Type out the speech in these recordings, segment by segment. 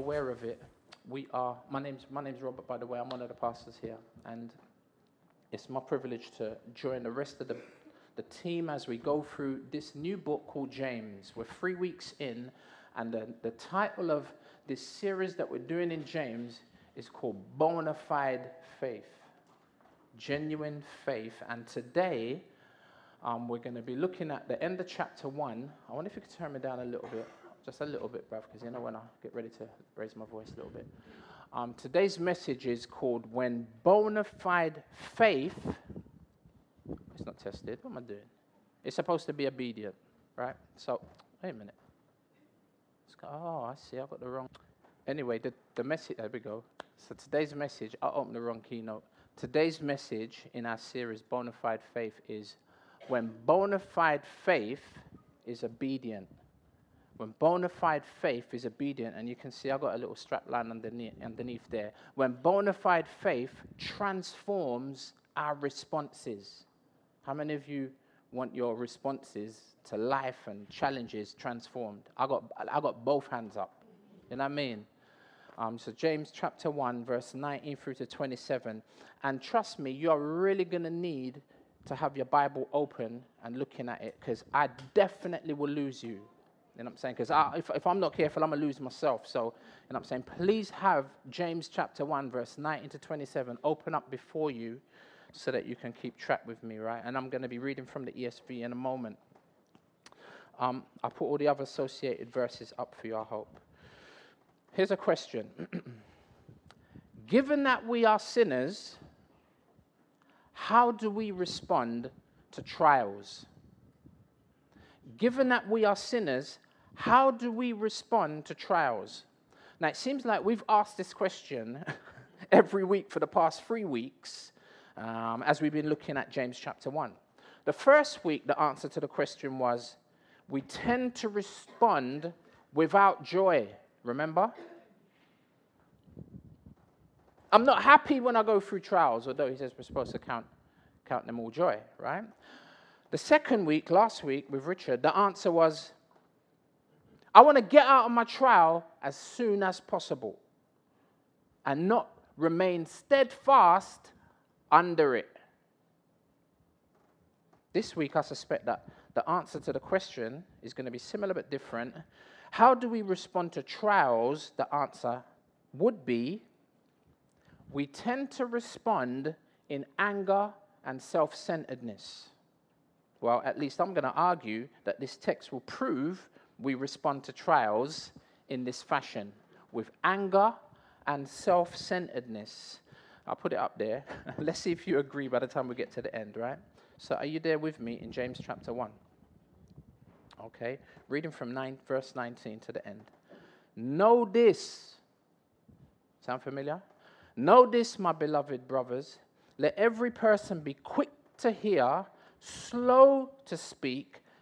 aware of it, we are. My name's my name's Robert, by the way. I'm one of the pastors here, and it's my privilege to join the rest of the the team as we go through this new book called James. We're three weeks in, and the, the title of this series that we're doing in James is called Bona Fide Faith, Genuine Faith. And today, um, we're going to be looking at the end of chapter one. I wonder if you could turn me down a little bit, just a little bit, bruv, because you know when I get ready to raise my voice a little bit. Um, today's message is called When Bona Fide Faith it's not tested. What am I doing? It's supposed to be obedient, right? So, wait a minute. Go, oh, I see. I got the wrong. Anyway, the, the message. There we go. So today's message. I opened the wrong keynote. Today's message in our series, Bona Fide Faith, is when bona fide faith is obedient. When bona fide faith is obedient, and you can see I've got a little strap line underneath, underneath there. When bona fide faith transforms our responses. How many of you want your responses to life and challenges transformed? I got, I got both hands up. You know what I mean? Um, so, James chapter 1, verse 19 through to 27. And trust me, you're really going to need to have your Bible open and looking at it because I definitely will lose you. You know what I'm saying? Because if, if I'm not careful, I'm going to lose myself. So, you know what I'm saying? Please have James chapter 1, verse 19 to 27 open up before you so that you can keep track with me, right? And I'm going to be reading from the ESV in a moment. Um, I'll put all the other associated verses up for you, I hope. Here's a question Given that we are sinners, how do we respond to trials? Given that we are sinners, how do we respond to trials? Now, it seems like we've asked this question every week for the past three weeks, um, as we've been looking at James chapter 1. The first week, the answer to the question was we tend to respond without joy. Remember? I'm not happy when I go through trials, although he says we're supposed to count, count them all joy, right? The second week, last week with Richard, the answer was I want to get out of my trial as soon as possible and not remain steadfast under it. This week, I suspect that the answer to the question is going to be similar but different. How do we respond to trials? The answer would be we tend to respond in anger and self centeredness. Well, at least I'm going to argue that this text will prove we respond to trials in this fashion with anger and self centeredness. I'll put it up there. Let's see if you agree by the time we get to the end, right? So, are you there with me in James chapter 1? Okay, reading from nine, verse 19 to the end. Know this. Sound familiar? Know this, my beloved brothers. Let every person be quick to hear, slow to speak,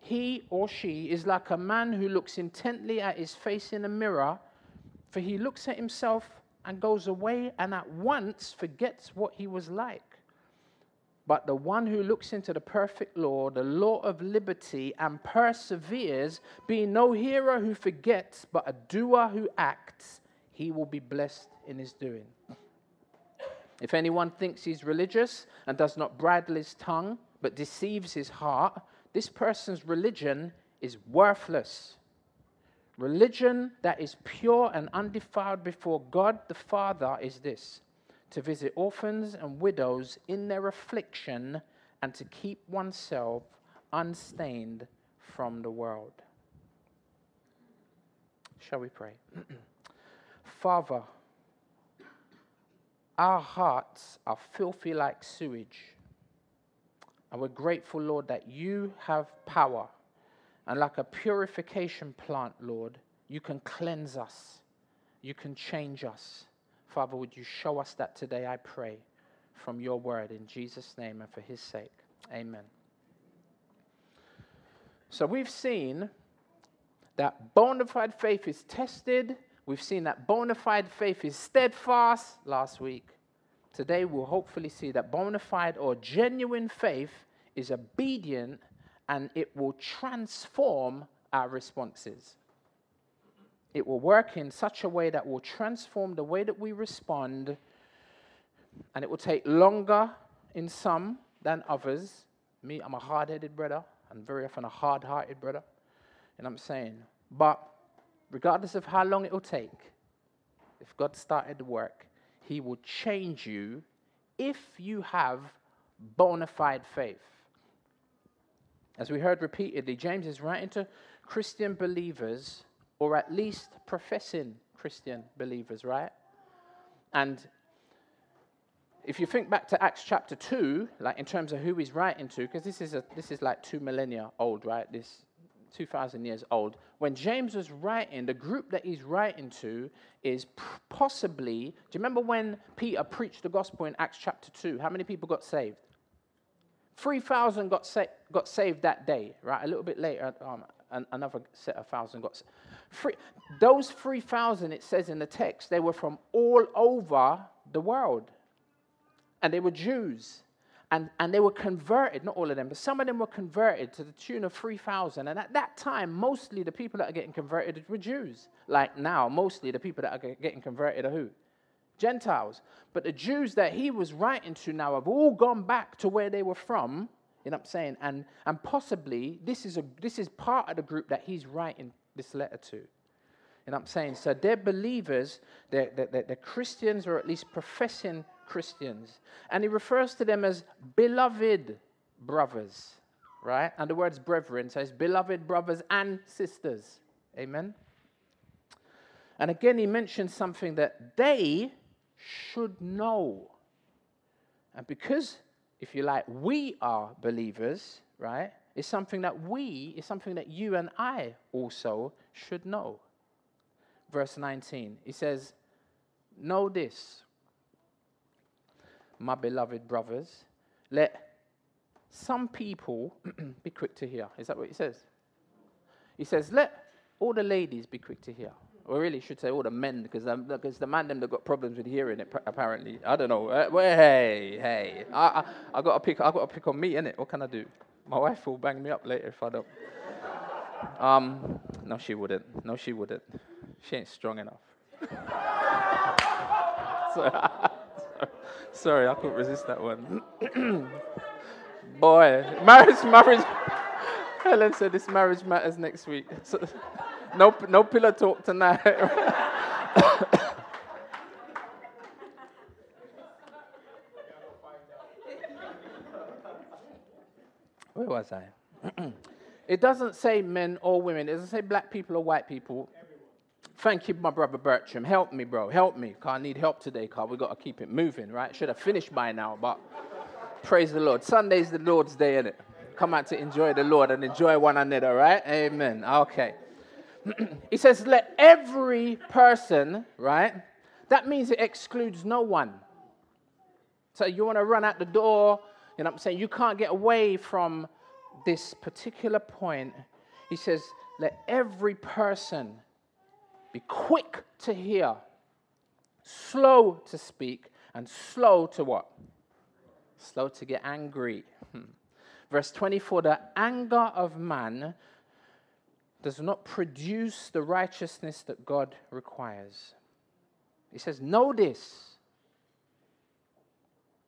he or she is like a man who looks intently at his face in a mirror, for he looks at himself and goes away and at once forgets what he was like. But the one who looks into the perfect law, the law of liberty, and perseveres, being no hearer who forgets, but a doer who acts, he will be blessed in his doing. If anyone thinks he's religious and does not bridle his tongue, but deceives his heart, this person's religion is worthless. Religion that is pure and undefiled before God the Father is this to visit orphans and widows in their affliction and to keep oneself unstained from the world. Shall we pray? Father, our hearts are filthy like sewage. And we're grateful, Lord, that you have power and like a purification plant, Lord, You can cleanse us. You can change us. Father, would you show us that today, I pray, from your word in Jesus' name and for his sake. Amen. So we've seen that bona fide faith is tested. We've seen that bona fide faith is steadfast last week. Today we'll hopefully see that bona fide or genuine faith is obedient and it will transform our responses. It will work in such a way that will transform the way that we respond, and it will take longer in some than others. Me, I'm a hard headed brother, and very often a hard hearted brother. And I'm saying, but regardless of how long it will take, if God started the work, He will change you if you have bona fide faith. As we heard repeatedly, James is writing to Christian believers, or at least professing Christian believers, right? And if you think back to Acts chapter 2, like in terms of who he's writing to, because this is a, this is like two millennia old, right? This 2,000 years old. When James was writing, the group that he's writing to is possibly, do you remember when Peter preached the gospel in Acts chapter 2? How many people got saved? 3,000 got, sa- got saved that day, right? A little bit later, um, another set of thousand got saved. Free, those 3,000, it says in the text, they were from all over the world. And they were Jews. And, and they were converted, not all of them, but some of them were converted to the tune of 3,000. And at that time, mostly the people that are getting converted were Jews. Like now, mostly the people that are getting converted are who? Gentiles. But the Jews that he was writing to now have all gone back to where they were from. You know what I'm saying? And, and possibly this is, a, this is part of the group that he's writing this letter to. You know what I'm saying? So they're believers, they're, they're, they're Christians or at least professing Christians. And he refers to them as beloved brothers, right? And the words brethren so says beloved brothers and sisters. Amen. And again, he mentions something that they should know. And because, if you like, we are believers, right? It's something that we, is something that you and I also should know. Verse 19, he says, Know this, my beloved brothers, let some people be quick to hear. Is that what he says? He says, let all the ladies be quick to hear. Or really should say all the men, because um, because the man them that got problems with hearing it apparently. I don't know. Uh, well, hey, hey, I, I, I got to pick. I got to pick on me, innit? What can I do? My wife will bang me up later if I don't. Um, no, she wouldn't. No, she wouldn't. She ain't strong enough. so, Sorry, I couldn't resist that one. Boy, marriage, marriage. Helen said this marriage matters next week. So, no, no pillow talk tonight. Where was I? it doesn't say men or women. It doesn't say black people or white people. Thank you, my brother Bertram. Help me, bro. Help me. I need help today, car. we got to keep it moving, right? Should have finished by now, but praise the Lord. Sunday's the Lord's day, isn't it? Come out to enjoy the Lord and enjoy one another, right? Amen. Okay. he says, let every person, right? That means it excludes no one. So you want to run out the door, you know what I'm saying? You can't get away from this particular point. He says, let every person be quick to hear, slow to speak, and slow to what? Slow to get angry. Verse 24 the anger of man does not produce the righteousness that God requires. He says, Know this.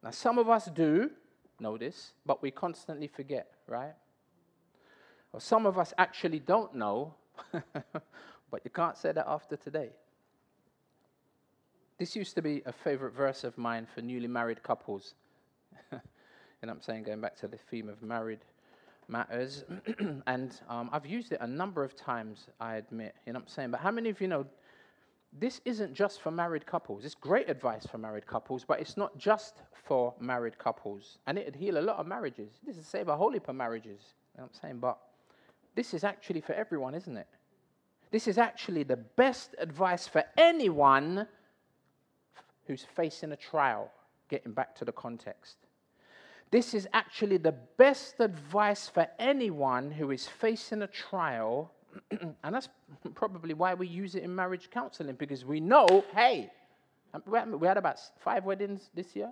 Now, some of us do know this, but we constantly forget, right? Or some of us actually don't know, But you can't say that after today. This used to be a favorite verse of mine for newly married couples. and I'm saying, going back to the theme of married matters. and um, I've used it a number of times, I admit. You know what I'm saying? But how many of you know this isn't just for married couples? It's great advice for married couples, but it's not just for married couples. And it'd heal a lot of marriages. This is save a whole heap of marriages. You know what I'm saying? But this is actually for everyone, isn't it? This is actually the best advice for anyone who's facing a trial, getting back to the context. This is actually the best advice for anyone who is facing a trial, and that's probably why we use it in marriage counseling because we know, hey, um, we had about five weddings this year.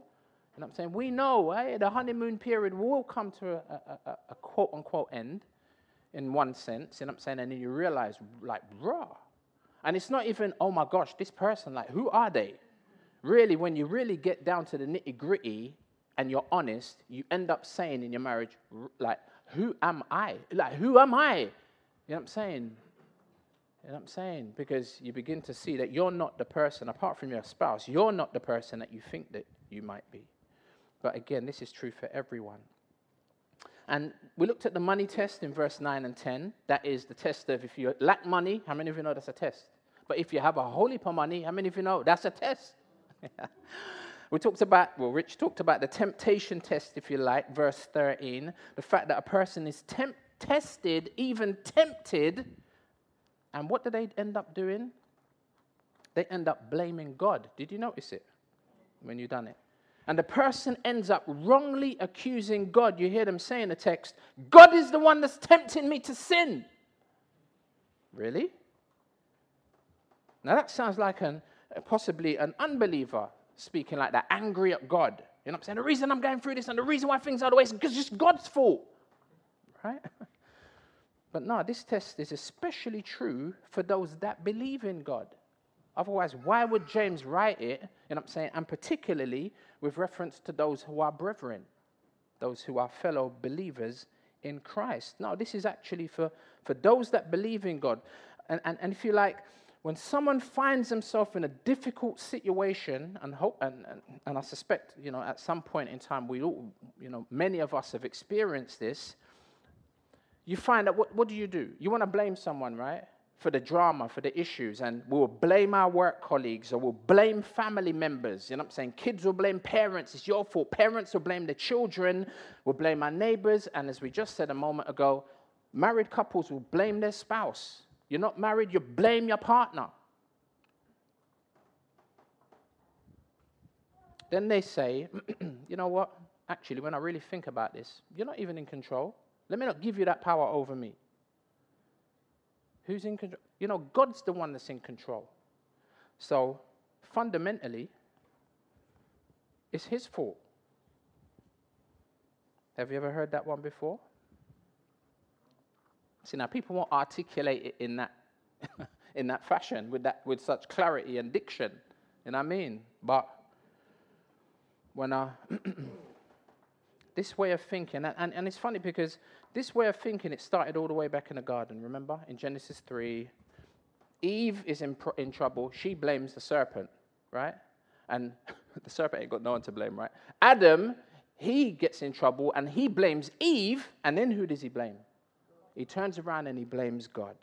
And I'm saying, we know, hey, the honeymoon period will come to a, a, a, a quote unquote end in one sense. you know what I'm saying, and then you realize, like, raw. And it's not even, oh my gosh, this person, like, who are they? Really, when you really get down to the nitty gritty and you're honest, you end up saying in your marriage, like, who am I? Like, who am I? You know what I'm saying? You know what I'm saying? Because you begin to see that you're not the person, apart from your spouse, you're not the person that you think that you might be. But again, this is true for everyone. And we looked at the money test in verse 9 and 10. That is the test of if you lack money, how many of you know that's a test? But if you have a whole heap of money, how many of you know that's a test? we talked about, well, Rich talked about the temptation test, if you like, verse 13. The fact that a person is temp- tested, even tempted. And what do they end up doing? They end up blaming God. Did you notice it when you done it? And the person ends up wrongly accusing God. You hear them say in the text, God is the one that's tempting me to sin. Really? Now that sounds like an, possibly an unbeliever speaking like that, angry at God. You know what I'm saying? The reason I'm going through this and the reason why things are the way is because it's just God's fault. Right? But no, this test is especially true for those that believe in God. Otherwise, why would James write it? And I'm saying, and particularly with reference to those who are brethren, those who are fellow believers in Christ. No, this is actually for, for those that believe in God. And, and, and if you like, when someone finds themselves in a difficult situation, and, hope, and, and, and I suspect, you know, at some point in time, we all, you know, many of us have experienced this, you find that what, what do you do? You want to blame someone, right? For the drama, for the issues, and we'll blame our work colleagues or we'll blame family members. You know what I'm saying? Kids will blame parents, it's your fault. Parents will blame the children, we'll blame our neighbors, and as we just said a moment ago, married couples will blame their spouse. You're not married, you blame your partner. Then they say, you know what? Actually, when I really think about this, you're not even in control. Let me not give you that power over me. Who's in control? You know, God's the one that's in control. So, fundamentally, it's his fault. Have you ever heard that one before? See, now people won't articulate it in that, in that fashion, with, that, with such clarity and diction. You know what I mean? But when I. this way of thinking, and, and, and it's funny because this way of thinking, it started all the way back in the garden, remember? In Genesis 3, Eve is in, pr- in trouble. She blames the serpent, right? And the serpent ain't got no one to blame, right? Adam, he gets in trouble and he blames Eve, and then who does he blame? He turns around and he blames God.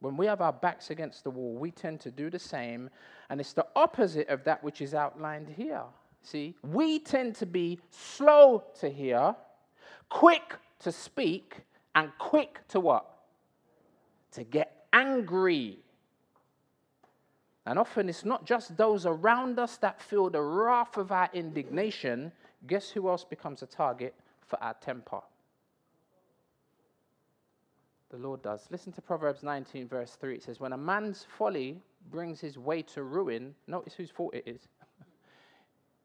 When we have our backs against the wall, we tend to do the same, and it's the opposite of that which is outlined here. See, we tend to be slow to hear, quick to speak, and quick to what? To get angry. And often it's not just those around us that feel the wrath of our indignation. Guess who else becomes a target for our temper? The Lord does. Listen to Proverbs 19, verse 3. It says, When a man's folly brings his way to ruin, notice whose fault it is.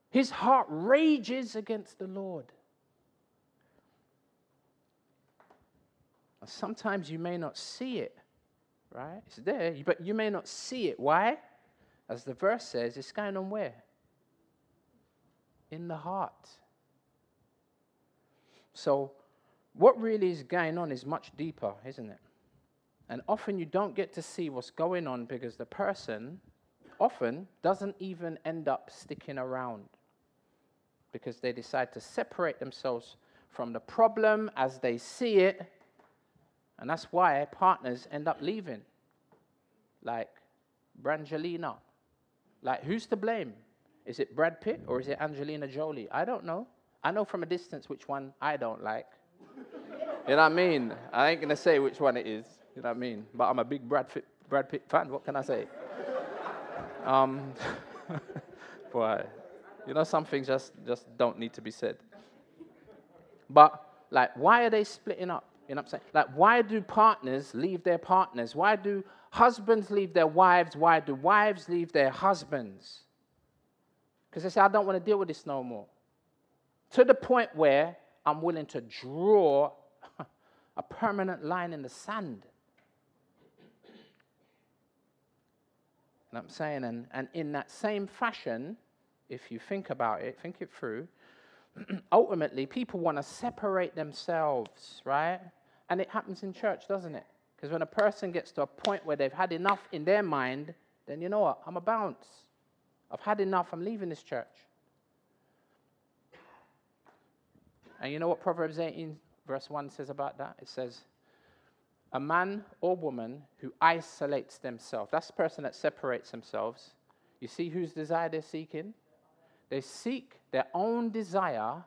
His heart rages against the Lord. Sometimes you may not see it, right? It's there, but you may not see it. Why? As the verse says, it's going on where? In the heart. So, what really is going on is much deeper, isn't it? And often you don't get to see what's going on because the person often doesn't even end up sticking around because they decide to separate themselves from the problem as they see it. And that's why partners end up leaving. Like Brangelina. Like, who's to blame? Is it Brad Pitt or is it Angelina Jolie? I don't know. I know from a distance which one I don't like. you know what I mean? I ain't going to say which one it is. You know what I mean? But I'm a big Brad Pitt, Brad Pitt fan. What can I say? um, boy, you know, some things just, just don't need to be said. But, like, why are they splitting up? You know what I'm saying? Like, why do partners leave their partners? Why do husbands leave their wives? Why do wives leave their husbands? Because they say, I don't want to deal with this no more. To the point where I'm willing to draw a permanent line in the sand. You know what I'm saying? And, and in that same fashion, if you think about it, think it through, ultimately people want to separate themselves, right? And it happens in church, doesn't it? Because when a person gets to a point where they've had enough in their mind, then you know what? I'm a bounce. I've had enough. I'm leaving this church. And you know what Proverbs 18, verse 1 says about that? It says, A man or woman who isolates themselves, that's the person that separates themselves. You see whose desire they're seeking? They seek their own desire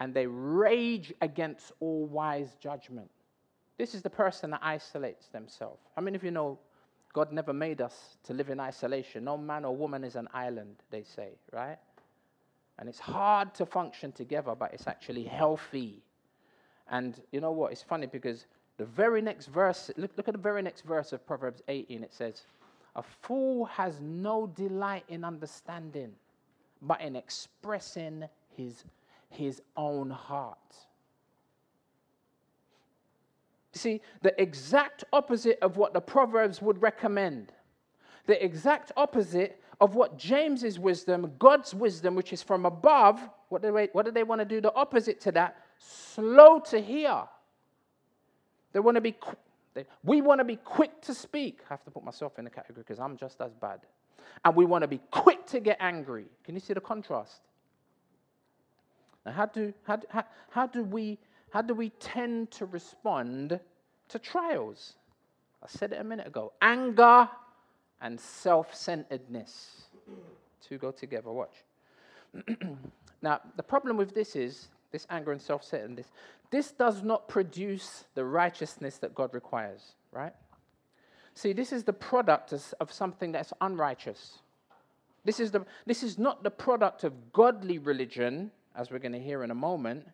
and they rage against all wise judgment. This is the person that isolates themselves. How many of you know God never made us to live in isolation? No man or woman is an island, they say, right? And it's hard to function together, but it's actually healthy. And you know what? It's funny because the very next verse, look, look at the very next verse of Proverbs 18. It says, A fool has no delight in understanding, but in expressing his, his own heart. See, the exact opposite of what the Proverbs would recommend. The exact opposite of what James's wisdom, God's wisdom, which is from above, what do they, what do they want to do? The opposite to that, slow to hear. They want to be, they, we want to be quick to speak. I have to put myself in the category because I'm just as bad. And we want to be quick to get angry. Can you see the contrast? Now, how do, how, how, how do we how do we tend to respond to trials? I said it a minute ago. Anger and self centeredness. Two go together. Watch. now, the problem with this is this anger and self centeredness, this does not produce the righteousness that God requires, right? See, this is the product of something that's unrighteous. This is, the, this is not the product of godly religion, as we're going to hear in a moment.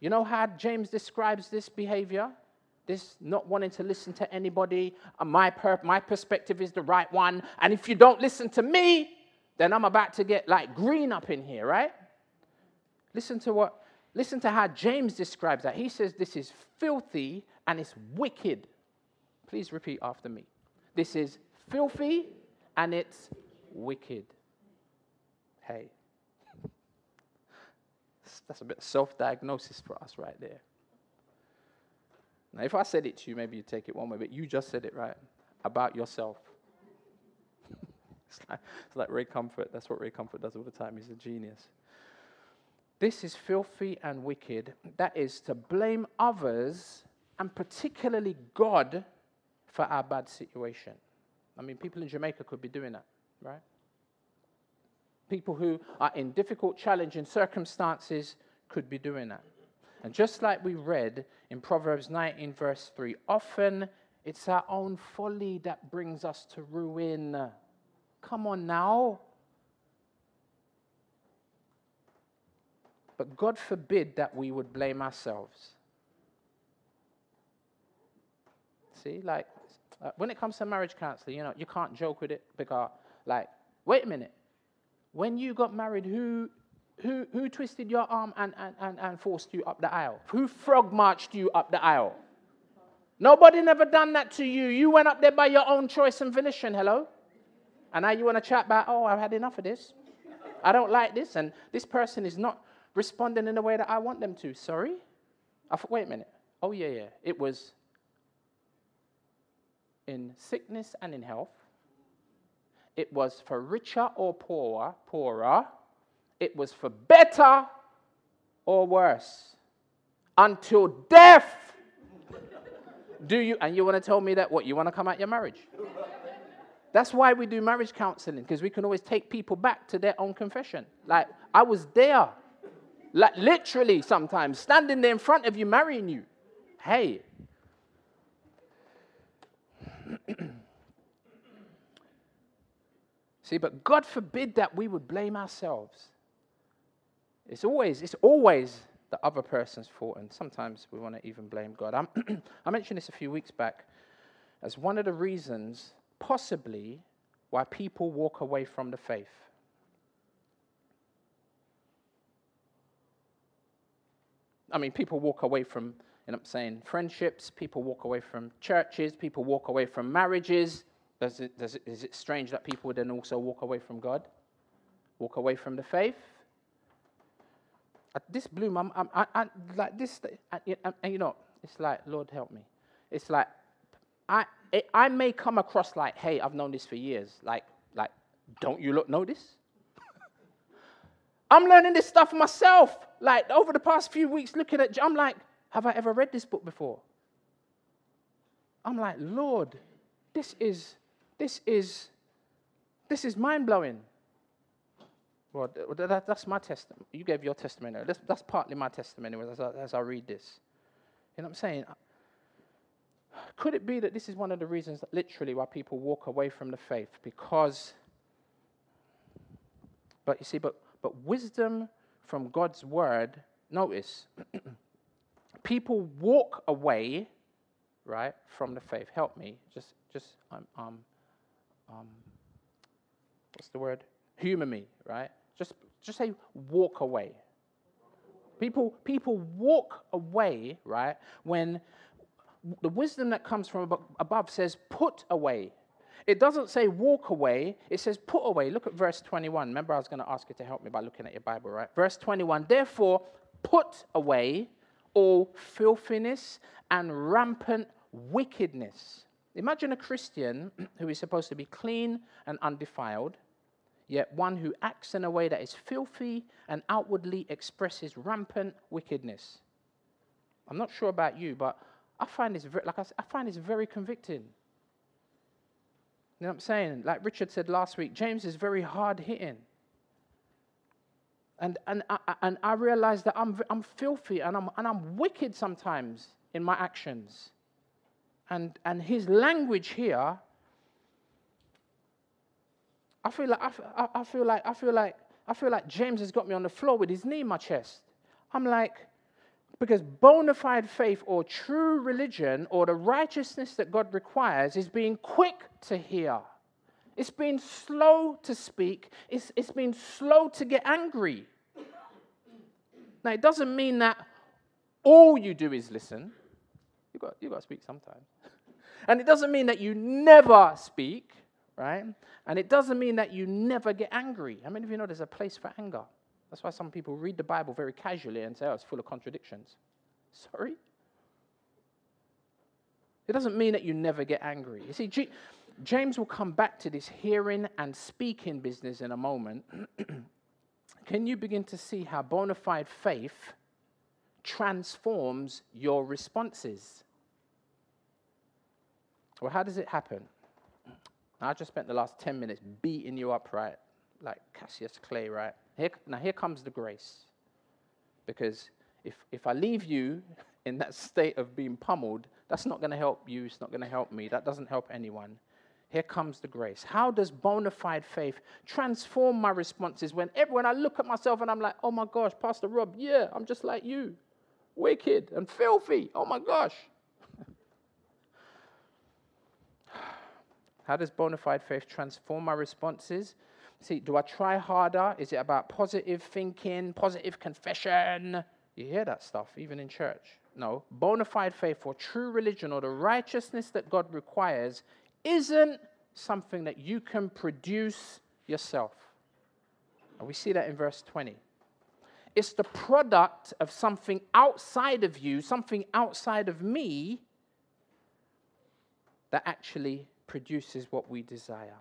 You know how James describes this behavior? This not wanting to listen to anybody. Uh, my, per- my perspective is the right one. And if you don't listen to me, then I'm about to get like green up in here, right? Listen to what, listen to how James describes that. He says this is filthy and it's wicked. Please repeat after me. This is filthy and it's wicked. Hey, that's a bit self diagnosis for us right there. Now, if I said it to you, maybe you'd take it one way, but you just said it right about yourself. it's, like, it's like Ray Comfort. That's what Ray Comfort does all the time. He's a genius. This is filthy and wicked. That is to blame others, and particularly God, for our bad situation. I mean, people in Jamaica could be doing that, right? People who are in difficult, challenging circumstances could be doing that. And just like we read in Proverbs 19, verse 3, often it's our own folly that brings us to ruin. Come on now. But God forbid that we would blame ourselves. See, like, uh, when it comes to marriage counseling, you know, you can't joke with it because, like, wait a minute when you got married, who, who, who twisted your arm and, and, and, and forced you up the aisle? Who frog marched you up the aisle? Nobody never done that to you. You went up there by your own choice and volition, hello? And now you want to chat about, oh, I've had enough of this. I don't like this, and this person is not responding in the way that I want them to. Sorry? I thought, wait a minute. Oh, yeah, yeah. It was in sickness and in health, it was for richer or poorer, poorer. It was for better or worse. Until death. do you, and you want to tell me that what? You want to come out your marriage? That's why we do marriage counseling, because we can always take people back to their own confession. Like, I was there. Like, literally, sometimes, standing there in front of you, marrying you. Hey. See, but God forbid that we would blame ourselves. It's always, it's always the other person's fault, and sometimes we want to even blame God. I mentioned this a few weeks back as one of the reasons, possibly, why people walk away from the faith. I mean, people walk away from, know I'm saying, friendships, people walk away from churches, people walk away from marriages. Does it, does it, is it strange that people would then also walk away from God? Walk away from the faith? Uh, this blew my I'm, I, I, like this, uh, and you know, it's like, Lord help me. It's like, I, it, I may come across like, hey, I've known this for years. Like, like, don't you look know this? I'm learning this stuff myself. Like over the past few weeks, looking at, I'm like, have I ever read this book before? I'm like, Lord, this is, this is, this is mind blowing. Well, that, that's my testimony. You gave your testimony. That's, that's partly my testimony as I, as I read this. You know what I'm saying? Could it be that this is one of the reasons, literally, why people walk away from the faith? Because, but you see, but, but wisdom from God's word, notice, people walk away, right, from the faith. Help me. Just, just, um, um, um what's the word? Humor me, right? Just, just say walk away. People, people walk away, right, when the wisdom that comes from above says put away. It doesn't say walk away, it says put away. Look at verse 21. Remember, I was going to ask you to help me by looking at your Bible, right? Verse 21 Therefore, put away all filthiness and rampant wickedness. Imagine a Christian who is supposed to be clean and undefiled, yet one who acts in a way that is filthy and outwardly expresses rampant wickedness. I'm not sure about you, but I find this very, like I, I find this very convicting. You know what I'm saying? Like Richard said last week, James is very hard hitting. And, and, I, and I realize that I'm, I'm filthy and I'm, and I'm wicked sometimes in my actions. And, and his language here I feel like I, I, feel like I feel like I feel like James has got me on the floor with his knee in my chest. I'm like, because bona fide faith or true religion or the righteousness that God requires is being quick to hear. It's being slow to speak. It's, it's being slow to get angry. Now, it doesn't mean that all you do is listen. You've got, you got to speak sometimes. and it doesn't mean that you never speak right? And it doesn't mean that you never get angry. How many of you know there's a place for anger? That's why some people read the Bible very casually and say, oh, it's full of contradictions. Sorry? It doesn't mean that you never get angry. You see, G- James will come back to this hearing and speaking business in a moment. Can you begin to see how bona fide faith transforms your responses? Well, how does it happen? I just spent the last 10 minutes beating you up, right? Like Cassius Clay, right? Here, now, here comes the grace. Because if, if I leave you in that state of being pummeled, that's not going to help you. It's not going to help me. That doesn't help anyone. Here comes the grace. How does bona fide faith transform my responses when, when I look at myself and I'm like, oh my gosh, Pastor Rob, yeah, I'm just like you, wicked and filthy. Oh my gosh. How does bona fide faith transform my responses? See, do I try harder? Is it about positive thinking, positive confession? You hear that stuff even in church. No. Bona fide faith or true religion or the righteousness that God requires isn't something that you can produce yourself. And we see that in verse 20. It's the product of something outside of you, something outside of me, that actually produces what we desire.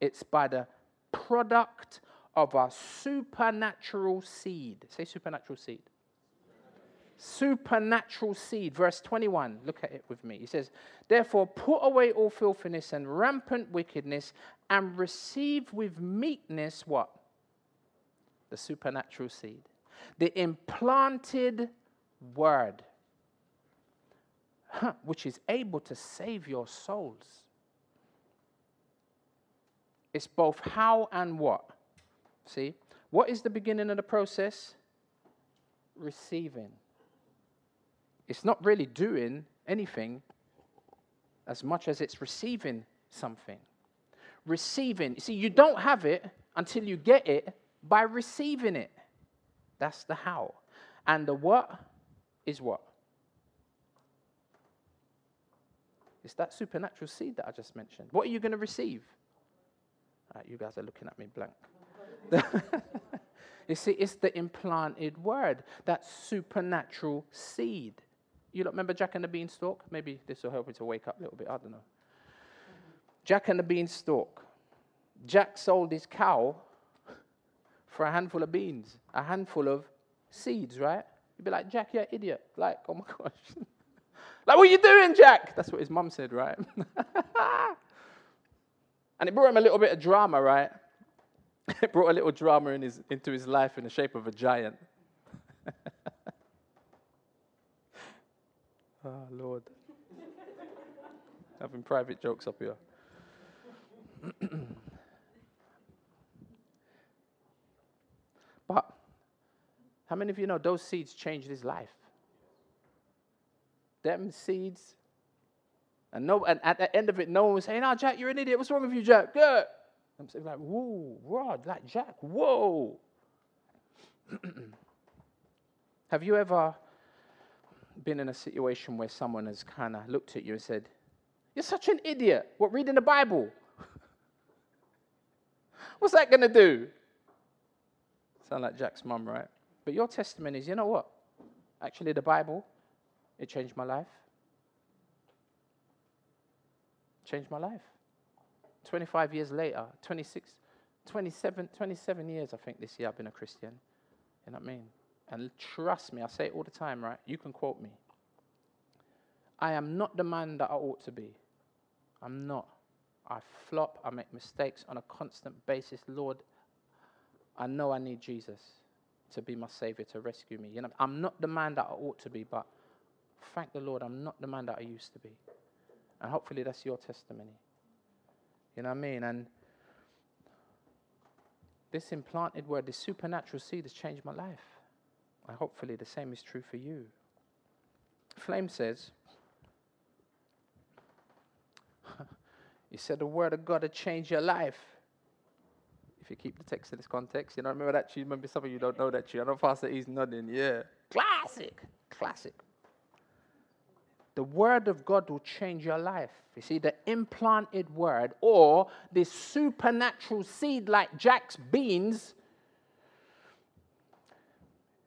It's by the product of a supernatural seed. Say supernatural seed. Supernatural seed. Verse 21. Look at it with me. He says, Therefore, put away all filthiness and rampant wickedness and receive with meekness what? The supernatural seed. The implanted word, which is able to save your souls. It's both how and what. See? What is the beginning of the process? Receiving. It's not really doing anything as much as it's receiving something. Receiving. You See, you don't have it until you get it by receiving it. That's the how. And the what is what? It's that supernatural seed that I just mentioned. What are you going to receive? Right, you guys are looking at me blank. you see, it's the implanted word, that supernatural seed. You remember Jack and the Beanstalk? Maybe this will help you to wake up a little bit. I don't know. Jack and the Beanstalk. Jack sold his cow for a handful of beans, a handful of seeds, right? You'd be like, Jack, you're an idiot. Like, oh my gosh. like, what are you doing, Jack? That's what his mum said, right? and it brought him a little bit of drama, right? it brought a little drama in his, into his life in the shape of a giant. oh, Lord. Having private jokes up here. but how many of you know those seeds changed his life? Them seeds. And, no, and at the end of it, no one was saying, Oh, Jack, you're an idiot. What's wrong with you, Jack? Good. I'm saying, like, whoa, Rod, like Jack, whoa. Have you ever been in a situation where someone has kind of looked at you and said, You're such an idiot. What, reading the Bible? What's that going to do? Sound like Jack's mum, right? But your testimony is, you know what? Actually, the Bible, it changed my life. Changed my life. 25 years later, 26, 27, 27 years, I think, this year I've been a Christian. You know what I mean? And trust me, I say it all the time, right? You can quote me. I am not the man that I ought to be. I'm not. I flop, I make mistakes on a constant basis. Lord, I know I need Jesus to be my savior, to rescue me. You know, I'm not the man that I ought to be, but thank the Lord, I'm not the man that I used to be. And hopefully that's your testimony. You know what I mean? And this implanted word, this supernatural seed has changed my life. And hopefully the same is true for you. Flame says, You said the word of God to change your life. If you keep the text in this context, you know, remember that tune? Maybe some of you don't know that tune. I know Pastor E's nodding. Yeah. Classic. Classic. The word of God will change your life. You see, the implanted word or this supernatural seed like Jack's beans,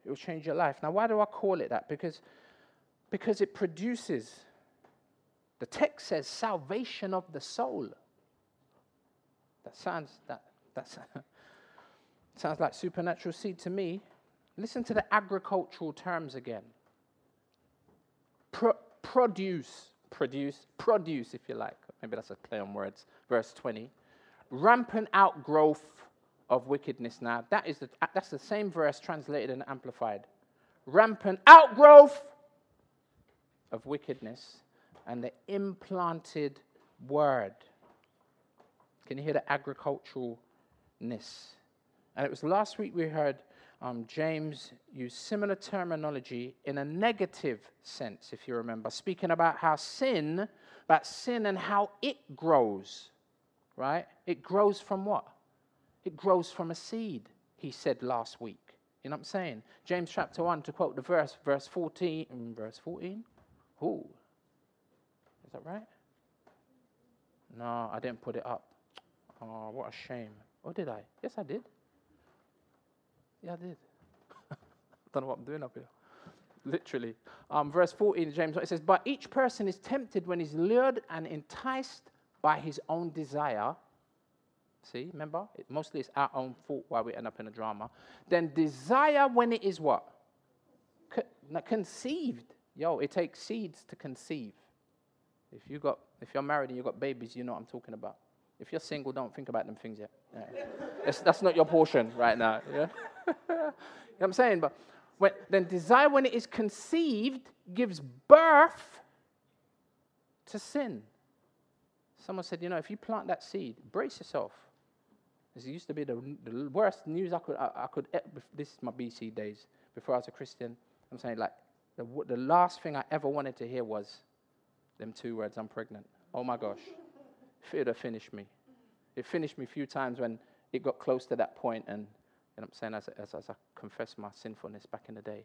it will change your life. Now, why do I call it that? Because, because it produces the text says salvation of the soul. That sounds that that sounds like supernatural seed to me. Listen to the agricultural terms again. Pro- produce, produce, produce, if you like. Maybe that's a play on words. Verse 20. Rampant outgrowth of wickedness. Now, that is the, that's the same verse translated and amplified. Rampant outgrowth of wickedness and the implanted word. Can you hear the agriculturalness? And it was last week we heard um, James used similar terminology in a negative sense, if you remember, speaking about how sin, about sin and how it grows, right? It grows from what? It grows from a seed, he said last week. You know what I'm saying? James chapter 1, to quote the verse, verse 14, mm, verse 14. Ooh, is that right? No, I didn't put it up. Oh, what a shame. Or did I? Yes, I did. Yeah, I did. Don't know what I'm doing up here. Literally. Um, verse 14, James, it says, But each person is tempted when he's lured and enticed by his own desire. See, remember? It, mostly it's our own fault why we end up in a drama. Then desire when it is what? Co- conceived. Yo, it takes seeds to conceive. If you got, if you're married and you've got babies, you know what I'm talking about. If you're single, don't think about them things yet. Yeah. that's, that's not your portion right now. Yeah? you know what I'm saying? But when, then desire, when it is conceived, gives birth to sin. Someone said, you know, if you plant that seed, brace yourself. This used to be the, the worst news I could, I, I could, eh, this is my BC days, before I was a Christian. I'm saying, like, the, the last thing I ever wanted to hear was them two words, I'm pregnant. Oh my gosh. It would have finished me. It finished me a few times when it got close to that point, and you know what I'm saying, as, as, as I confess my sinfulness back in the day.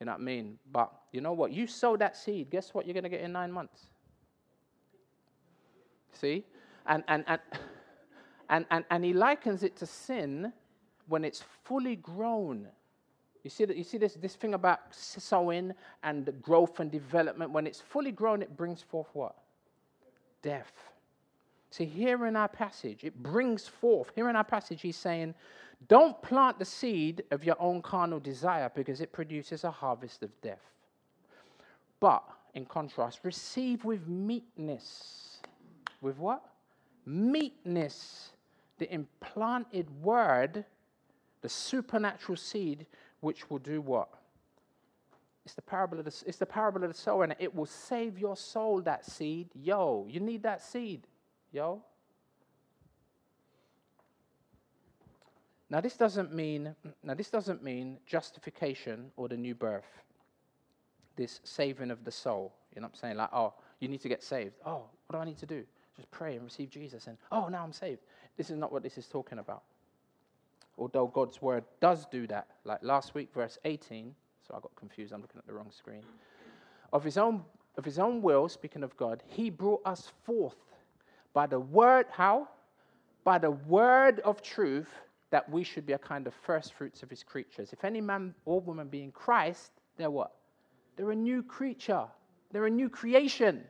You know what I mean? But you know what? You sow that seed, guess what you're going to get in nine months? See? And, and, and, and, and, and he likens it to sin when it's fully grown. You see, that, you see this, this thing about sowing and growth and development. When it's fully grown, it brings forth what? Death. See, here in our passage, it brings forth, here in our passage, he's saying, don't plant the seed of your own carnal desire because it produces a harvest of death. But, in contrast, receive with meekness. With what? Meekness. The implanted word, the supernatural seed, which will do what? It's the parable of the, it's the parable of the sower, and it will save your soul, that seed. Yo, you need that seed. Yo. Now this doesn't mean now this doesn't mean justification or the new birth. This saving of the soul. You know what I'm saying? Like, oh, you need to get saved. Oh, what do I need to do? Just pray and receive Jesus and oh now I'm saved. This is not what this is talking about. Although God's word does do that. Like last week, verse 18, so I got confused, I'm looking at the wrong screen. Of his own of his own will, speaking of God, he brought us forth by the word, how? By the word of truth, that we should be a kind of first fruits of his creatures. If any man or woman be in Christ, they're what? They're a new creature. They're a new creation,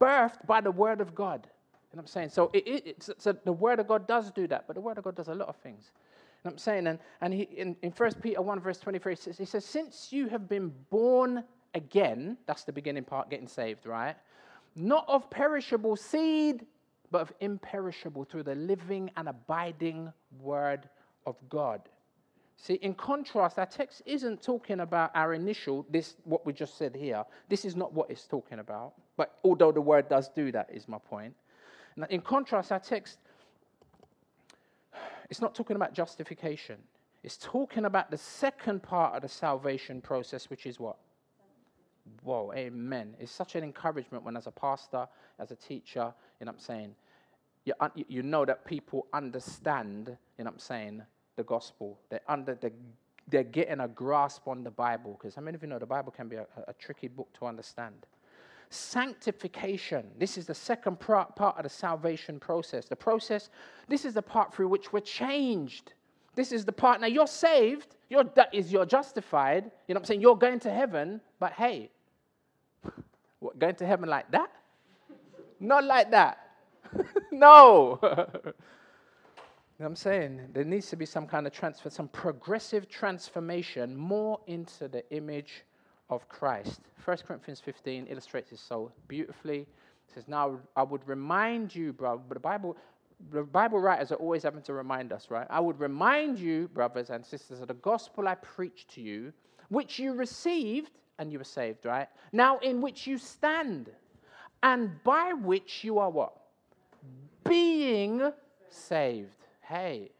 birthed by the word of God. What I'm saying? So, it, it, the word of God does do that, but the word of God does a lot of things. What I'm saying? And, and he, in, in 1 Peter 1, verse 23, he says, he says, Since you have been born again, that's the beginning part, getting saved, right? not of perishable seed, but of imperishable through the living and abiding word of God. See, in contrast, our text isn't talking about our initial, this, what we just said here. This is not what it's talking about. But although the word does do that, is my point. Now, in contrast, our text, it's not talking about justification. It's talking about the second part of the salvation process, which is what? Whoa, amen. It's such an encouragement when, as a pastor, as a teacher, you know what I'm saying, you, you know that people understand, you know what I'm saying, the gospel. They're, under, the, they're getting a grasp on the Bible. Because how many of you know the Bible can be a, a tricky book to understand? Sanctification. This is the second part, part of the salvation process. The process, this is the part through which we're changed. This is the part. Now you're saved. You're, that is, you're justified. You know what I'm saying? You're going to heaven. But hey, what, going to heaven like that? Not like that. no. you know what I'm saying? There needs to be some kind of transfer, some progressive transformation more into the image of Christ. 1 Corinthians 15 illustrates this so beautifully. It says, Now I would remind you, bro, but the Bible, the Bible writers are always having to remind us, right? I would remind you, brothers and sisters, of the gospel I preached to you, which you received and you were saved, right? Now, in which you stand, and by which you are what? Being saved. Hey,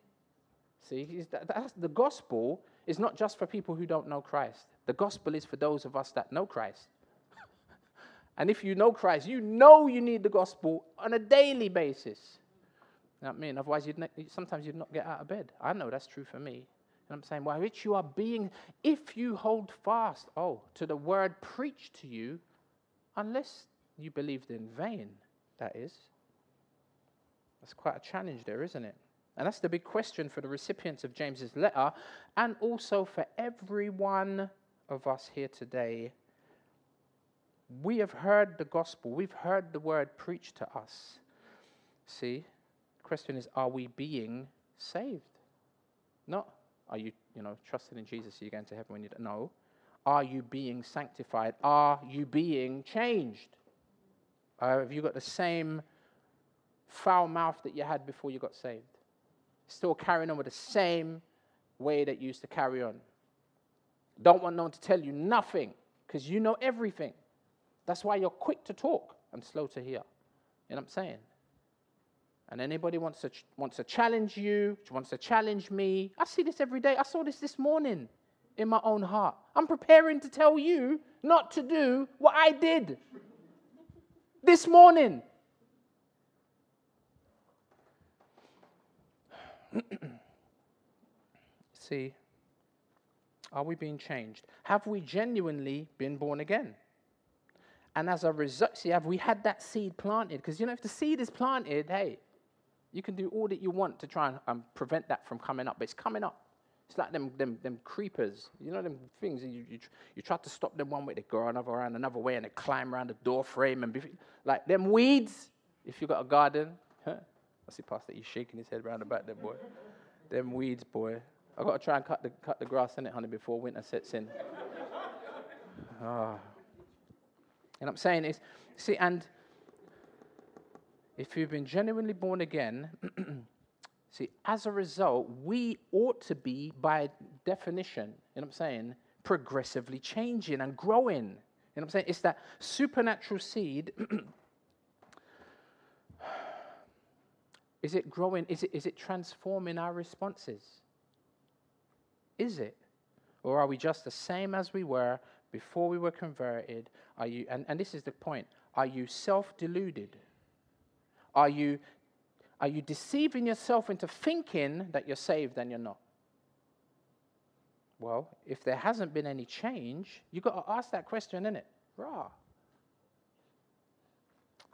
see, that's the gospel is not just for people who don't know Christ. The gospel is for those of us that know Christ. and if you know Christ, you know you need the gospel on a daily basis. You know what I mean? Otherwise, you'd ne- sometimes you'd not get out of bed. I know that's true for me. And I'm saying, by which you are being, if you hold fast, oh, to the word preached to you, unless you believed in vain, that is. That's quite a challenge there, isn't it? And that's the big question for the recipients of James's letter, and also for every one of us here today. We have heard the gospel, we've heard the word preached to us. See, the question is, are we being saved? Not are you, you know, trusting in Jesus? Are you going to heaven when you don't know? Are you being sanctified? Are you being changed? Uh, have you got the same foul mouth that you had before you got saved? Still carrying on with the same way that you used to carry on. Don't want no one to tell you nothing because you know everything. That's why you're quick to talk and slow to hear. You know what I'm saying? And anybody wants to, ch- wants to challenge you, wants to challenge me, I see this every day. I saw this this morning in my own heart. I'm preparing to tell you not to do what I did this morning. See, are we being changed? Have we genuinely been born again? And as a result, see, have we had that seed planted? Because, you know, if the seed is planted, hey, you can do all that you want to try and um, prevent that from coming up, but it's coming up. It's like them, them, them creepers, you know, them things. You, you, you try to stop them one way, they go another around another way, and they climb around the door frame and be, like them weeds. If you got a garden, huh? I see Pastor, he's shaking his head around the back there, boy. them weeds, boy. I got to try and cut the cut the grass in it, honey, before winter sets in. oh. And I'm saying is, see, and if you've been genuinely born again. See, as a result, we ought to be, by definition, you know what I'm saying, progressively changing and growing. You know what I'm saying? It's that supernatural seed. is it growing? Is it, is it transforming our responses? Is it? Or are we just the same as we were before we were converted? Are you, and, and this is the point, are you self deluded? Are you are you deceiving yourself into thinking that you're saved and you're not? Well, if there hasn't been any change, you've got to ask that question, innit? Rah.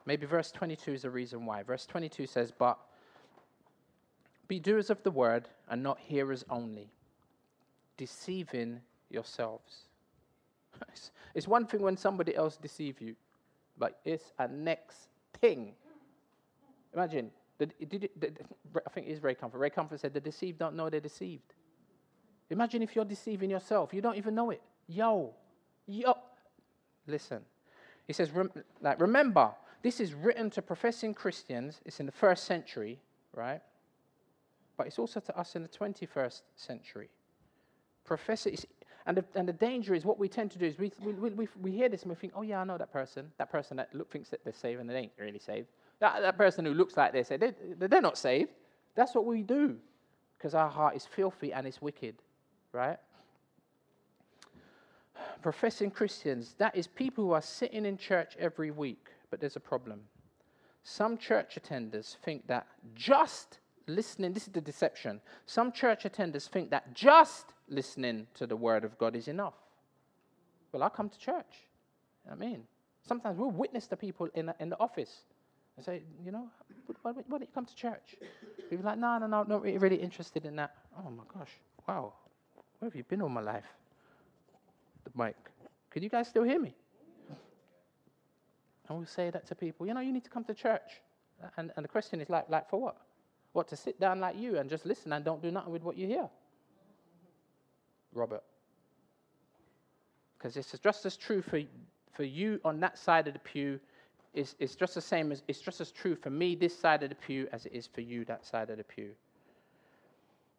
Maybe verse 22 is the reason why. Verse 22 says, But be doers of the word and not hearers only, deceiving yourselves. it's one thing when somebody else deceives you, but it's a next thing. Imagine the, did, did, I think it is Ray Comfort. Ray Comfort said, The deceived don't know they're deceived. Imagine if you're deceiving yourself, you don't even know it. Yo, yo. Listen, he says, rem, like, remember, this is written to professing Christians. It's in the first century, right? But it's also to us in the 21st century. Professor, and the, and the danger is what we tend to do is we, we, we, we hear this and we think, oh, yeah, I know that person. That person that look, thinks that they're saved and they ain't really saved. That, that person who looks like this, they, they're not saved. That's what we do because our heart is filthy and it's wicked, right? Professing Christians, that is people who are sitting in church every week, but there's a problem. Some church attenders think that just listening, this is the deception. Some church attenders think that just listening to the word of God is enough. Well, I come to church. I mean, sometimes we'll witness to people in, in the office I say, you know, why, why don't you come to church? People like, no, no, no, not really, interested in that. Oh my gosh, wow, where have you been all my life? The mic. Could you guys still hear me? And we'll say that to people, you know, you need to come to church. And, and the question is like, like for what? What, to sit down like you and just listen and don't do nothing with what you hear? Robert. Because it's just as true for, for you on that side of the pew it's, it's just the same as it's just as true for me this side of the pew as it is for you that side of the pew.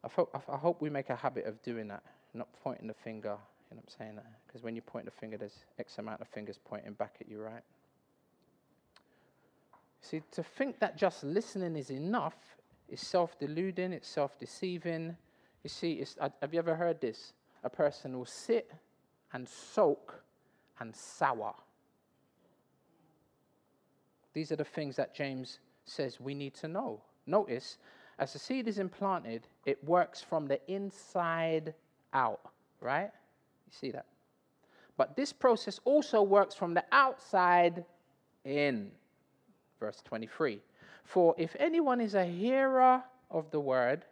I, hope, I hope we make a habit of doing that, not pointing the finger. You know what I'm saying? Because when you point the finger, there's X amount of fingers pointing back at you, right? See, to think that just listening is enough is self deluding, it's self deceiving. You see, have you ever heard this? A person will sit and soak and sour. These are the things that James says we need to know. Notice, as the seed is implanted, it works from the inside out, right? You see that? But this process also works from the outside in. Verse 23. For if anyone is a hearer of the word,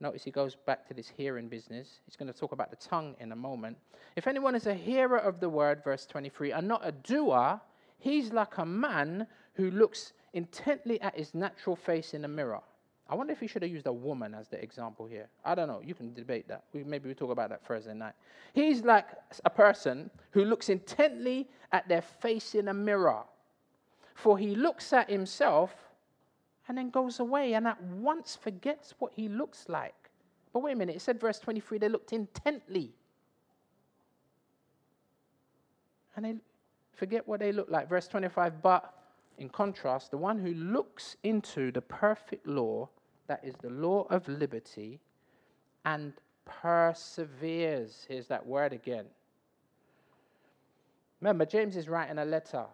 notice he goes back to this hearing business. He's going to talk about the tongue in a moment. If anyone is a hearer of the word, verse 23, and not a doer, he's like a man who looks intently at his natural face in a mirror. I wonder if he should have used a woman as the example here. I don't know. You can debate that. We, maybe we'll talk about that Thursday night. He's like a person who looks intently at their face in a mirror. For he looks at himself and then goes away and at once forgets what he looks like. But wait a minute, it said, verse 23, they looked intently. And they forget what they look like. Verse 25, but in contrast, the one who looks into the perfect law, that is the law of liberty, and perseveres. Here's that word again. Remember, James is writing a letter.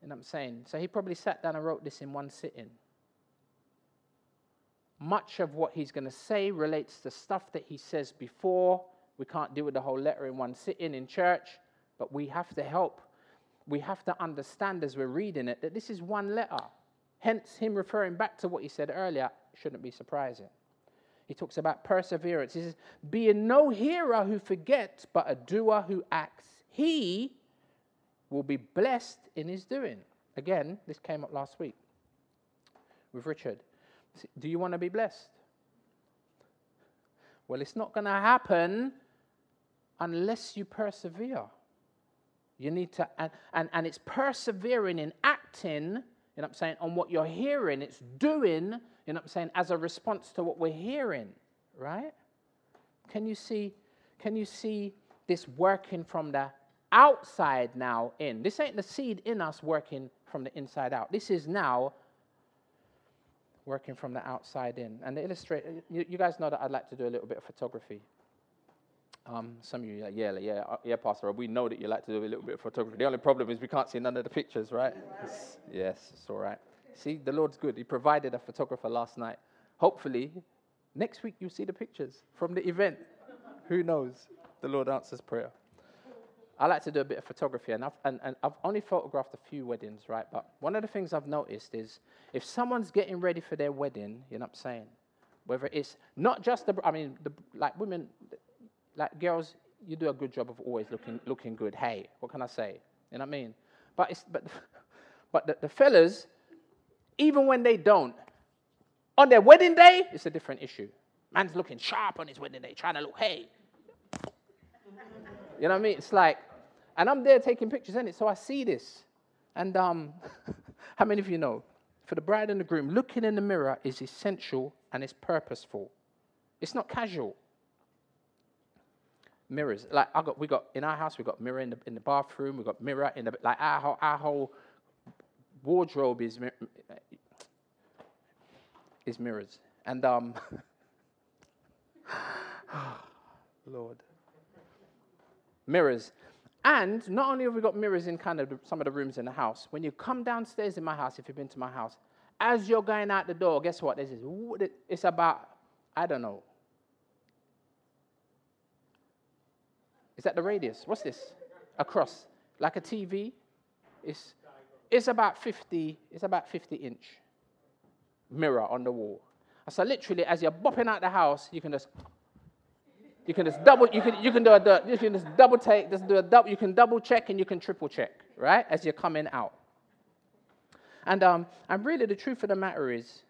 What I'm saying? So he probably sat down and wrote this in one sitting. Much of what he's going to say relates to stuff that he says before. We can't deal with the whole letter in one sitting in church, but we have to help. We have to understand as we're reading it that this is one letter. Hence, him referring back to what he said earlier shouldn't be surprising. He talks about perseverance. He says, Being no hearer who forgets, but a doer who acts, he will be blessed in his doing. Again, this came up last week with Richard. Do you want to be blessed? Well, it's not going to happen unless you persevere. You need to, and, and, and it's persevering in acting, you know what I'm saying, on what you're hearing. It's doing, you know what I'm saying, as a response to what we're hearing, right? Can you see, can you see this working from the outside now in? This ain't the seed in us working from the inside out. This is now working from the outside in. And the illustrate, you, you guys know that I'd like to do a little bit of photography. Um, some of you, like, yeah, yeah, uh, yeah, Pastor. We know that you like to do a little bit of photography. The only problem is we can't see none of the pictures, right? It's, yes, it's all right. See, the Lord's good. He provided a photographer last night. Hopefully, next week you'll see the pictures from the event. Who knows? The Lord answers prayer. I like to do a bit of photography, and I've, and, and I've only photographed a few weddings, right? But one of the things I've noticed is if someone's getting ready for their wedding, you know what I'm saying? Whether it's not just the, I mean, the, like women, like girls, you do a good job of always looking looking good. Hey, what can I say? You know what I mean? But it's but but the, the fellas, even when they don't, on their wedding day, it's a different issue. Man's looking sharp on his wedding day, trying to look hey. You know what I mean? It's like, and I'm there taking pictures in it, so I see this. And um, how many of you know? For the bride and the groom, looking in the mirror is essential and it's purposeful. It's not casual mirrors. Like I got, we got in our house, we got mirror in the in the bathroom. We got mirror in the like our whole, our whole wardrobe is is mirrors. And um, Lord, mirrors. And not only have we got mirrors in kind of some of the rooms in the house, when you come downstairs in my house, if you've been to my house, as you're going out the door, guess what? This is it's about I don't know Is that the radius? What's this? Across. Like a TV. It's, it's about 50, it's about 50 inch mirror on the wall. So literally, as you're bopping out the house, you can just you can just double you can you can do a you can just double take, just do a double, you can double check and you can triple check, right? As you're coming out. And um, and really the truth of the matter is,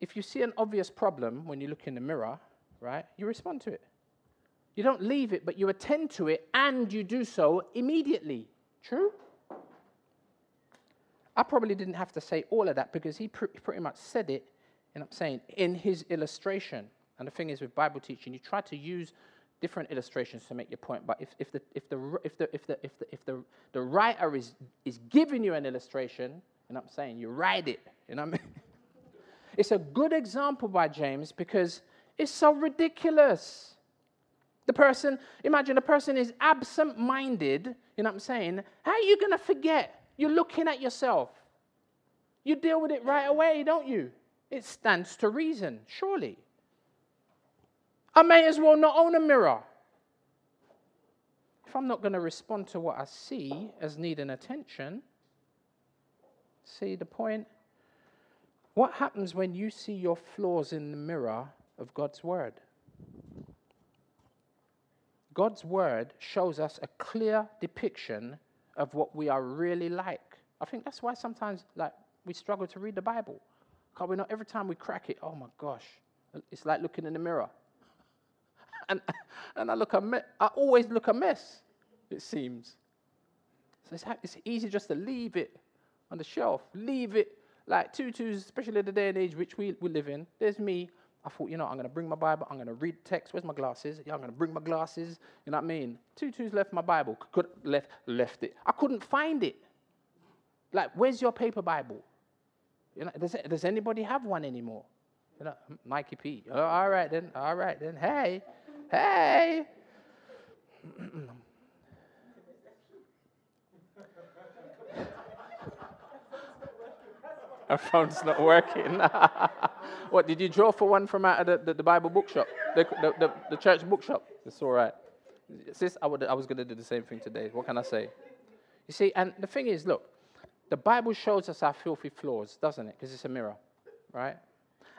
if you see an obvious problem when you look in the mirror, right, you respond to it. You don't leave it, but you attend to it and you do so immediately. True? I probably didn't have to say all of that because he pr- pretty much said it, and I'm saying, in his illustration. And the thing is, with Bible teaching, you try to use different illustrations to make your point. But if, if, the, if, the, if, the, if, the, if, the, if the, the writer is, is giving you an illustration, and I'm saying you write it, you know what I mean? it's a good example by James because it's so ridiculous. The person, imagine a person is absent minded, you know what I'm saying? How are you going to forget? You're looking at yourself. You deal with it right away, don't you? It stands to reason, surely. I may as well not own a mirror. If I'm not going to respond to what I see as needing attention, see the point? What happens when you see your flaws in the mirror of God's word? God's word shows us a clear depiction of what we are really like. I think that's why sometimes like we struggle to read the Bible. Because we know every time we crack it, oh my gosh, it's like looking in the mirror. and, and I look a me- I always look a mess, it seems. So it's, it's easy just to leave it on the shelf, leave it like tutus, especially the day and age which we, we live in. There's me I thought, you know, I'm going to bring my Bible. I'm going to read text. Where's my glasses? Yeah, I'm going to bring my glasses. You know what I mean? Two twos left my Bible. Could left left it. I couldn't find it. Like, where's your paper Bible? You know, does, does anybody have one anymore? You know, Mikey P. Oh, all right then. All right then. Hey, hey. Our phone's not working. what, did you draw for one from out of the, the, the Bible bookshop? The, the, the, the, church bookshop? It's all right. Sis, I, would, I was going to do the same thing today. What can I say? You see, and the thing is, look, the Bible shows us our filthy flaws, doesn't it? Because it's a mirror, right?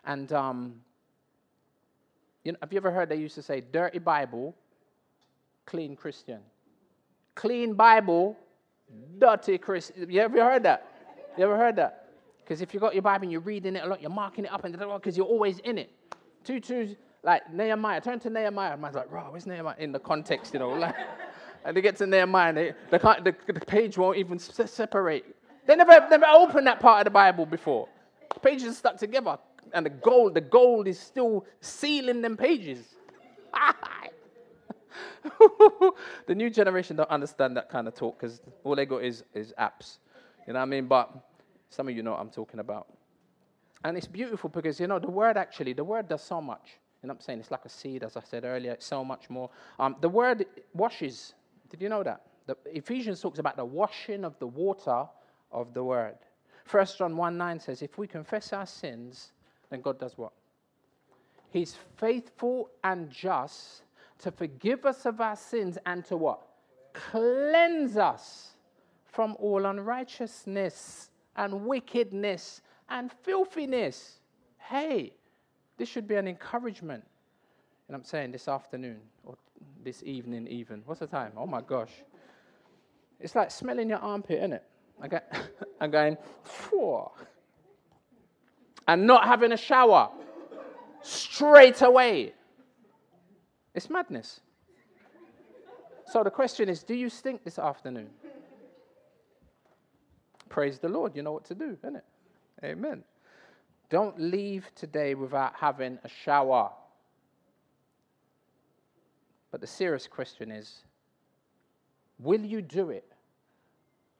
And um, you know, have you ever heard they used to say, dirty Bible, clean Christian? Clean Bible, dirty Christian. You ever heard that? You ever heard that? Because if you've got your Bible and you're reading it a lot, you're marking it up and because you're always in it. Two twos, like Nehemiah. Turn to Nehemiah. Man's like, bro, where's Nehemiah? In the context, you know. Like, and they get to Nehemiah and they, they can't, the, the page won't even separate. They never, never opened that part of the Bible before. The pages are stuck together. And the gold, the gold is still sealing them pages. the new generation don't understand that kind of talk because all they got is, is apps. You know what I mean? But some of you know what I'm talking about. And it's beautiful because, you know, the word actually, the word does so much. Know I'm saying? It's like a seed, as I said earlier, it's so much more. Um, the word washes. Did you know that? The Ephesians talks about the washing of the water of the word. First John 1 9 says, If we confess our sins, then God does what? He's faithful and just to forgive us of our sins and to what? Cleanse us from all unrighteousness and wickedness and filthiness. Hey, this should be an encouragement. And I'm saying this afternoon or this evening, even. What's the time? Oh my gosh. It's like smelling your armpit, isn't it? Okay? I'm going, Phew. and not having a shower straight away. It's madness. So the question is do you stink this afternoon? Praise the Lord. You know what to do, isn't it? Amen. Don't leave today without having a shower. But the serious question is will you do it?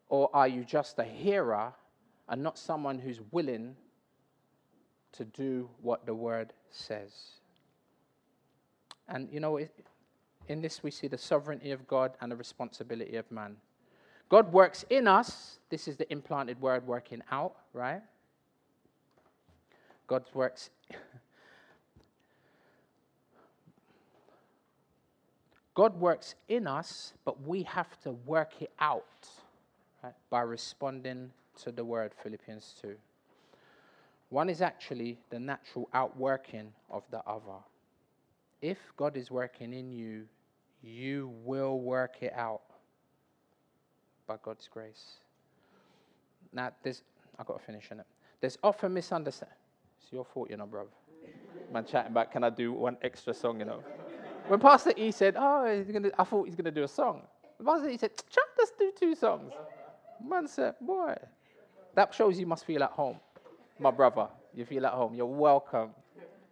Or are you just a hearer and not someone who's willing to do what the word says? And you know, in this we see the sovereignty of God and the responsibility of man. God works in us. This is the implanted word working out, right? God works. God works in us, but we have to work it out right, by responding to the word, Philippians 2. One is actually the natural outworking of the other. If God is working in you, you will work it out by God's grace. Now, there's, I've got to finish in it. There's often misunderstanding. It's your fault, you know, bro. Man, chatting back, can I do one extra song, you know? When Pastor E said, Oh, he's gonna, I thought he's going to do a song. Pastor E said, Chuck, let's do two songs. Man said, Boy, that shows you must feel at home. My brother, you feel at home. You're welcome.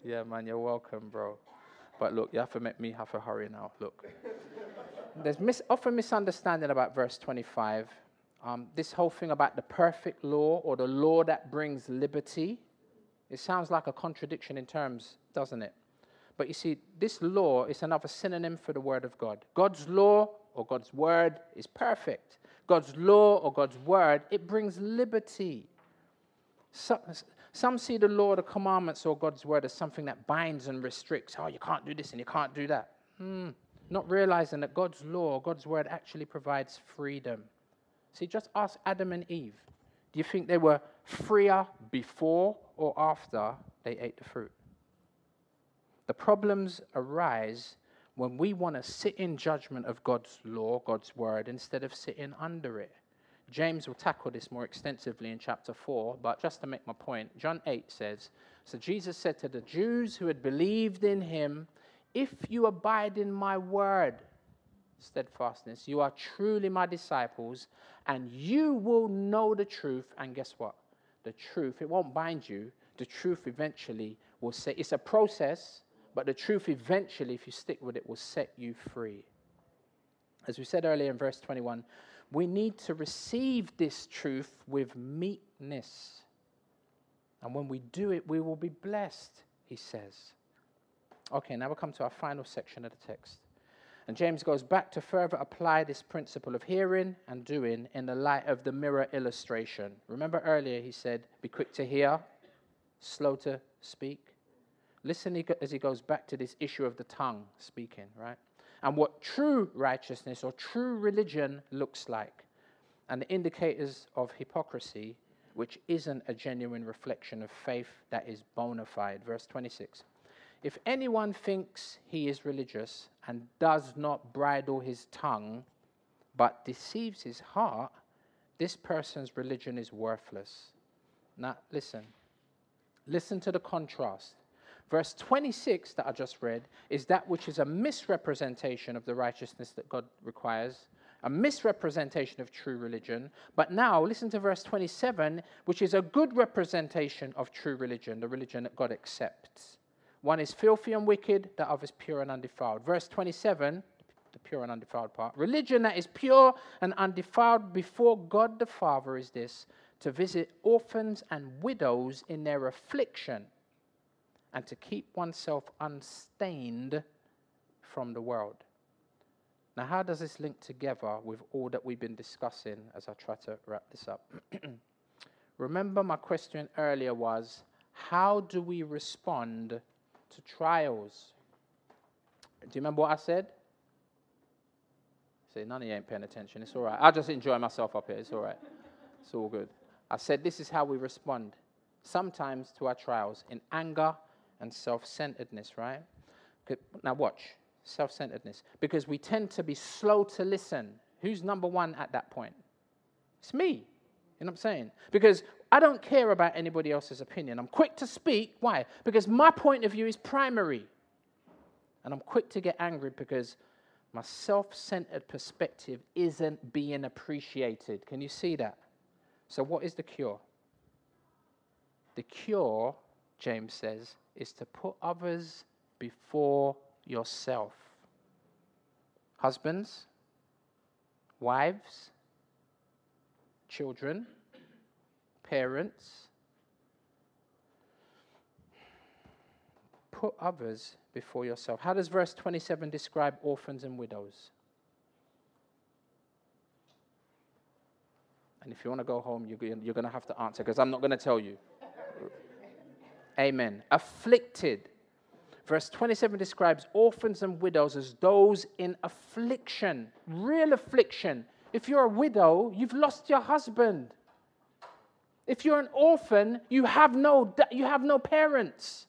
Yeah, man, you're welcome, bro. But look, you have to make me have to hurry now. Look there's mis- often misunderstanding about verse 25. Um, this whole thing about the perfect law or the law that brings liberty, it sounds like a contradiction in terms, doesn't it? But you see, this law is another synonym for the Word of God. God's law or God's Word is perfect. God's law or God's Word, it brings liberty. Some, some see the law, the commandments, or God's Word as something that binds and restricts. Oh, you can't do this and you can't do that. Hmm not realizing that God's law, God's word actually provides freedom. See, just ask Adam and Eve. Do you think they were freer before or after they ate the fruit? The problems arise when we want to sit in judgment of God's law, God's word, instead of sitting under it. James will tackle this more extensively in chapter 4, but just to make my point, John 8 says So Jesus said to the Jews who had believed in him, if you abide in my word, steadfastness, you are truly my disciples, and you will know the truth. And guess what? The truth, it won't bind you. The truth eventually will set. It's a process, but the truth eventually, if you stick with it, will set you free. As we said earlier in verse 21, we need to receive this truth with meekness. And when we do it, we will be blessed, he says. Okay, now we come to our final section of the text. And James goes back to further apply this principle of hearing and doing in the light of the mirror illustration. Remember earlier he said, Be quick to hear, slow to speak. Listen as he goes back to this issue of the tongue speaking, right? And what true righteousness or true religion looks like, and the indicators of hypocrisy, which isn't a genuine reflection of faith that is bona fide. Verse 26. If anyone thinks he is religious and does not bridle his tongue, but deceives his heart, this person's religion is worthless. Now, listen. Listen to the contrast. Verse 26 that I just read is that which is a misrepresentation of the righteousness that God requires, a misrepresentation of true religion. But now, listen to verse 27, which is a good representation of true religion, the religion that God accepts. One is filthy and wicked, the other is pure and undefiled. Verse 27, the pure and undefiled part. Religion that is pure and undefiled before God the Father is this to visit orphans and widows in their affliction and to keep oneself unstained from the world. Now, how does this link together with all that we've been discussing as I try to wrap this up? Remember, my question earlier was how do we respond to trials. Do you remember what I said? See, none of you ain't paying attention. It's all right. I'll just enjoy myself up here. It's all right. It's all good. I said this is how we respond sometimes to our trials in anger and self centeredness, right? Now, watch self centeredness. Because we tend to be slow to listen. Who's number one at that point? It's me. You know what I'm saying? Because I don't care about anybody else's opinion. I'm quick to speak. Why? Because my point of view is primary. And I'm quick to get angry because my self centered perspective isn't being appreciated. Can you see that? So, what is the cure? The cure, James says, is to put others before yourself. Husbands, wives, children, parents, put others before yourself. How does verse 27 describe orphans and widows? And if you want to go home, you're, going to have to answer because I'm not going to tell you. Amen. Afflicted. Verse 27 describes orphans and widows as those in affliction, real affliction. If you're a widow, you've lost your husband. If you're an orphan, you have no, you have no parents.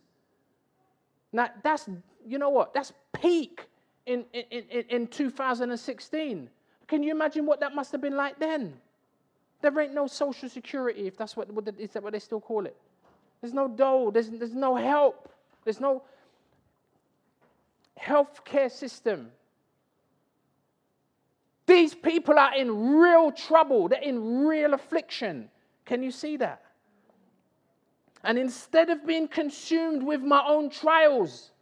Now, that's, you know what? That's peak in, in, in, in 2016. Can you imagine what that must have been like then? There ain't no social security, if that's what, is that what they still call it. There's no dole, there's, there's no help, there's no health care system. These people are in real trouble, they're in real affliction. Can you see that? And instead of being consumed with my own trials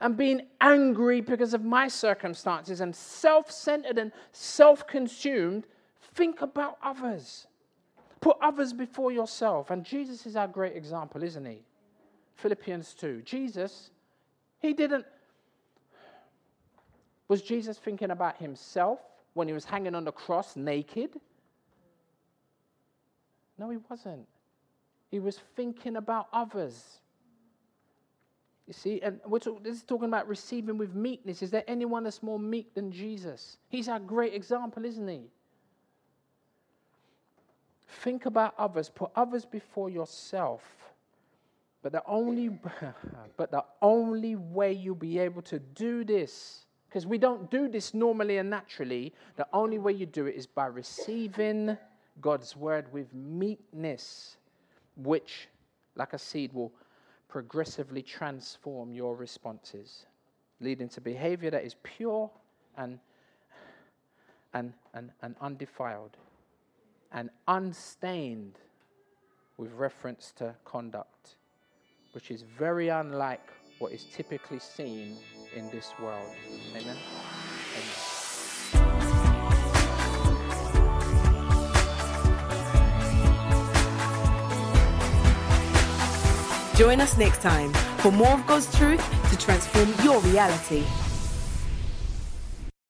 and being angry because of my circumstances and self centered and self consumed, think about others. Put others before yourself. And Jesus is our great example, isn't he? Philippians 2. Jesus, he didn't. Was Jesus thinking about himself when he was hanging on the cross naked? No, he wasn't. He was thinking about others. You see, and we're talk, this is talking about receiving with meekness. Is there anyone that's more meek than Jesus? He's our great example, isn't he? Think about others, put others before yourself. But the only, but the only way you'll be able to do this, because we don't do this normally and naturally, the only way you do it is by receiving God's word with meekness, which, like a seed, will progressively transform your responses, leading to behavior that is pure and, and, and, and undefiled and unstained with reference to conduct, which is very unlike what is typically seen in this world. Amen. Amen. Join us next time for more of God's truth to transform your reality.